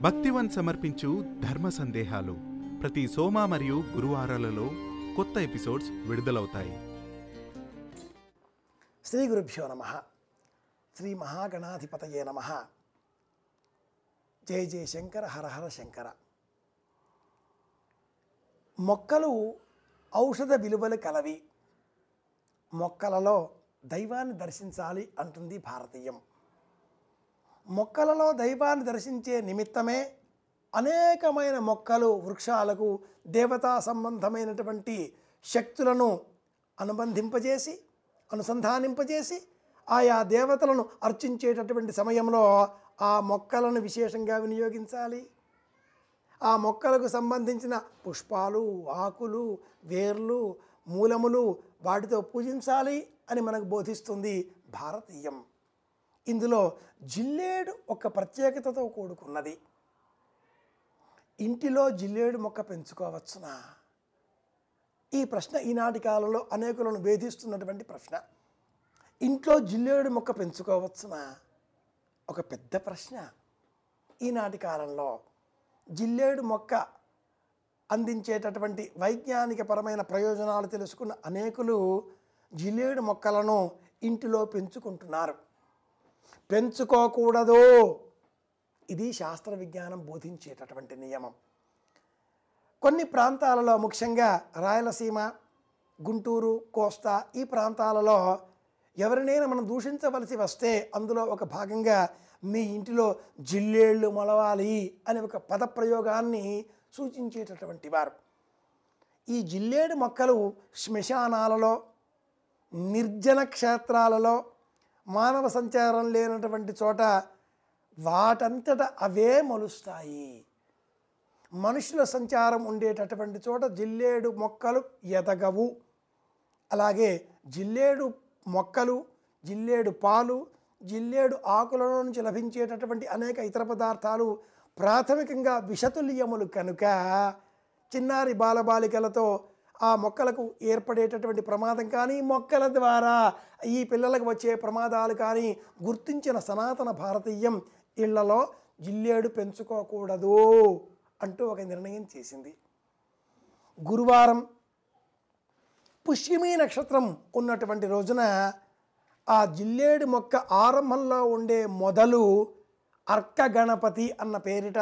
భక్తివన్ సమర్పించు ధర్మ సందేహాలు ప్రతి సోమ మరియు గురువారాలలో కొత్త ఎపిసోడ్స్ విడుదలవుతాయి. శ్రీ గురుభ్యో నమ. శ్రీ మహాగణాధిపతయే నమ. జయ జయ శంకర హరహర శంకర. మొక్కలు ఔషధ విలువలు కలవి. మొక్కలలో దైవాన్ని దర్శించాలి అంటుంది భారతీయం. మొక్కలలో దైవాన్ని దర్శించే నిమిత్తమే అనేకమైన మొక్కలు వృక్షాలకు దేవతా సంబంధమైనటువంటి శక్తులను అనుబంధింపజేసి అనుసంధానింపజేసి ఆయా దేవతలను అర్చించేటటువంటి సమయంలో ఆ మొక్కలను విశేషంగా వినియోగించాలి. ఆ మొక్కలకు సంబంధించిన పుష్పాలు ఆకులు వేర్లు మూలములు వాటితో పూజించాలి అని మనకు బోధిస్తుంది భారతీయం. ఇందులో జిల్లేడు ఒక ప్రత్యేకతతో కూడుకున్నది. ఇంటిలో జిల్లేడు మొక్క పెంచుకోవచ్చునా? ఈ ప్రశ్న ఈనాటి కాలంలో అనేకులను వేధిస్తున్నటువంటి ప్రశ్న. ఇంట్లో జిల్లేడు మొక్క పెంచుకోవచ్చునా? ఒక పెద్ద ప్రశ్న. ఈనాటి కాలంలో జిల్లేడు మొక్క అందించేటటువంటి వైజ్ఞానిక పరమైన ప్రయోజనాలు తెలుసుకున్న అనేకులు జిల్లేడు మొక్కలను ఇంటిలో పెంచుకుంటున్నారు. పెంచుకోకూడదు. ఇది శాస్త్ర విజ్ఞానం బోధించేటటువంటి నియమం. కొన్ని ప్రాంతాలలో ముఖ్యంగా రాయలసీమ గుంటూరు కోస్తా ఈ ప్రాంతాలలో ఎవరినైనా మనం దూషించవలసి వస్తే అందులో ఒక భాగంగా మీ ఇంటిలో జిల్లేళ్ళు మొలవాలి అనే ఒక పదప్రయోగాన్ని సూచించేటటువంటి వారు. ఈ జిల్లేడు మొక్కలు శ్మశానాలలో నిర్జన క్షేత్రాలలో మానవ సంచారం లేనటువంటి చోట వాటంతట అవే మొలుస్తాయి. మనుషుల సంచారం ఉండేటటువంటి చోట జిల్లేడు మొక్కలు ఎదగవు. అలాగే జిల్లేడు మొక్కలు జిల్లేడు పాలు జిల్లేడు ఆకుల నుంచి లభించేటటువంటి అనేక ఇతర పదార్థాలు ప్రాథమికంగా విషతుల్యములు కనుక చిన్నారి బాలబాలికలతో ఆ మొక్కలకు ఏర్పడేటటువంటి ప్రమాదం కానీ మొక్కల ద్వారా ఈ పిల్లలకు వచ్చే ప్రమాదాలు కానీ గుర్తించిన సనాతన భారతీయం ఇళ్ళలో జిల్లేడు పెంచుకోకూడదు అంటూ ఒక నిర్ణయం చేసింది. గురువారం పుష్యమి నక్షత్రం ఉన్నటువంటి రోజున ఆ జిల్లేడు మొక్క ఆరంభంలో ఉండే మొదలు అర్క గణపతి అన్న పేరిట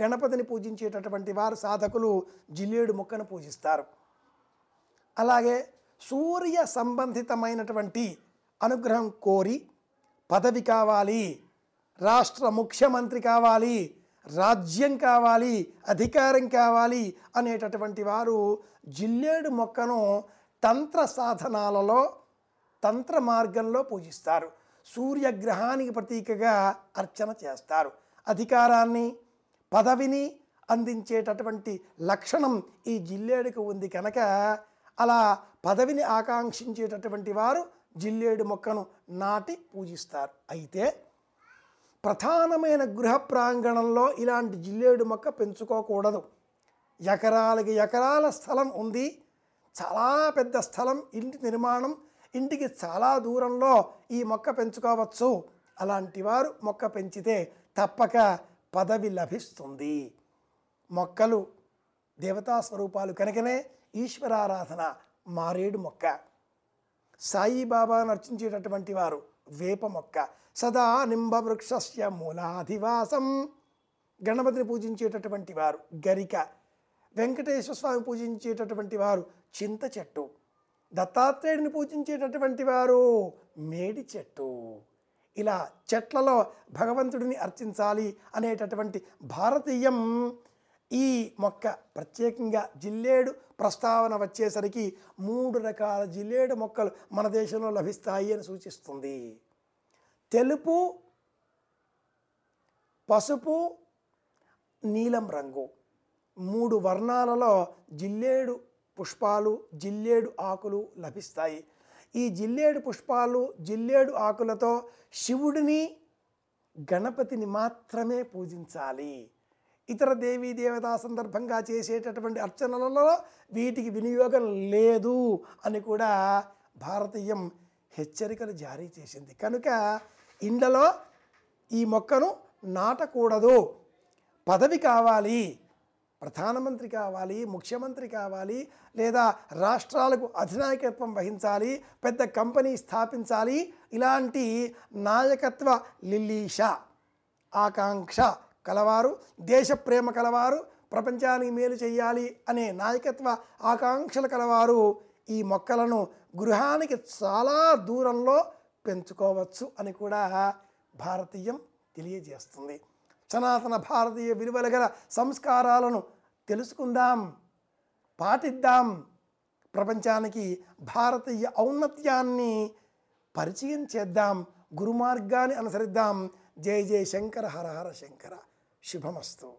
గణపతిని పూజించేటటువంటి వారు సాధకులు జిల్లేడు మొక్కను పూజిస్తారు. అలాగే సూర్య సంబంధితమైనటువంటి అనుగ్రహం కోరి పదవి కావాలి రాష్ట్ర ముఖ్యమంత్రి కావాలి రాజ్యం కావాలి అధికారం కావాలి అనేటటువంటి వారు జిల్లేడు మొక్కను తంత్ర సాధనాలలో తంత్ర మార్గంలో పూజిస్తారు. సూర్యగ్రహానికి ప్రతీకగా అర్చన చేస్తారు. అధికారాన్ని పదవిని అందించేటటువంటి లక్షణం ఈ జిల్లేడుకు ఉంది కనుక అలా పదవిని ఆకాంక్షించేటటువంటి వారు జిల్లేడు మొక్కను నాటి పూజిస్తారు. అయితే ప్రధానమైన గృహ ప్రాంగణంలో ఇలాంటి జిల్లేడు మొక్క పెంచుకోకూడదు. ఎకరాలకి ఎకరాల స్థలం ఉంది. చాలా పెద్ద స్థలం ఇంటి నిర్మాణం ఇంటికి చాలా దూరంలో ఈ మొక్క పెంచుకోవచ్చు. అలాంటి వారు మొక్క పెంచితే తప్పక పదవి లభిస్తుంది. మొక్కలు దేవతా స్వరూపాలు కనుకనే ఈశ్వరారాధన మారేడు మొక్క. సాయిబాబాను అర్చించేటటువంటి వారు వేప మొక్క. సదా నింబ వృక్షస్య మూలాధివాసం. గణపతిని పూజించేటటువంటి వారు గరిక. వెంకటేశ్వర స్వామి పూజించేటటువంటి వారు చింత చెట్టు. దత్తాత్రేయుడిని పూజించేటటువంటి వారు మేడి చెట్టు. ఇలా చెట్లలో భగవంతుడిని అర్చించాలి అనేటటువంటి భారతీయం ఈ మొక్క ప్రత్యేకంగా జిల్లేడు ప్రస్తావన వచ్చేసరికి మూడు రకాల జిల్లేడు మొక్కలు మన దేశంలో లభిస్తాయి అని సూచిస్తుంది. తెలుపు పసుపు నీలం రంగు. మూడు వర్ణాలలో జిల్లేడు పుష్పాలు జిల్లేడు ఆకులు లభిస్తాయి. ఈ జిల్లేడు పుష్పాలు జిల్లేడు ఆకులతో శివుడిని గణపతిని మాత్రమే పూజించాలి. ఇతర దేవీ దేవతా సందర్భంగా చేసేటటువంటి అర్చనలలో వీటికి వినియోగం లేదు అని కూడా భారతీయం హెచ్చరికలు జారీ చేసింది. కనుక ఇండ్లలో ఈ మొక్కను నాటకూడదు. పదవి కావాలి. ప్రధానమంత్రి కావాలి ముఖ్యమంత్రి కావాలి లేదా రాష్ట్రాలకు అధినాయకత్వం వహించాలి పెద్ద కంపెనీ స్థాపించాలి ఇలాంటి నాయకత్వ లిల్లీష ఆకాంక్ష కలవారు దేశ ప్రేమ కలవారు ప్రపంచానికి మేలు చేయాలి అనే నాయకత్వ ఆకాంక్షలు కలవారు ఈ మొక్కలను గృహానికి చాలా దూరంలో పెంచుకోవచ్చు అని కూడా భారతీయం తెలియజేస్తుంది. సనాతన భారతీయ విలువల గల సంస్కారాలను తెలుసుకుందాం పాటిద్దాం. ప్రపంచానికి భారతీయ ఔన్నత్యాన్ని పరిచయం చేద్దాం గురుమార్గాన్ని అనుసరిద్దాం. జై జై శంకర హర హర శంకర. శుభమస్తు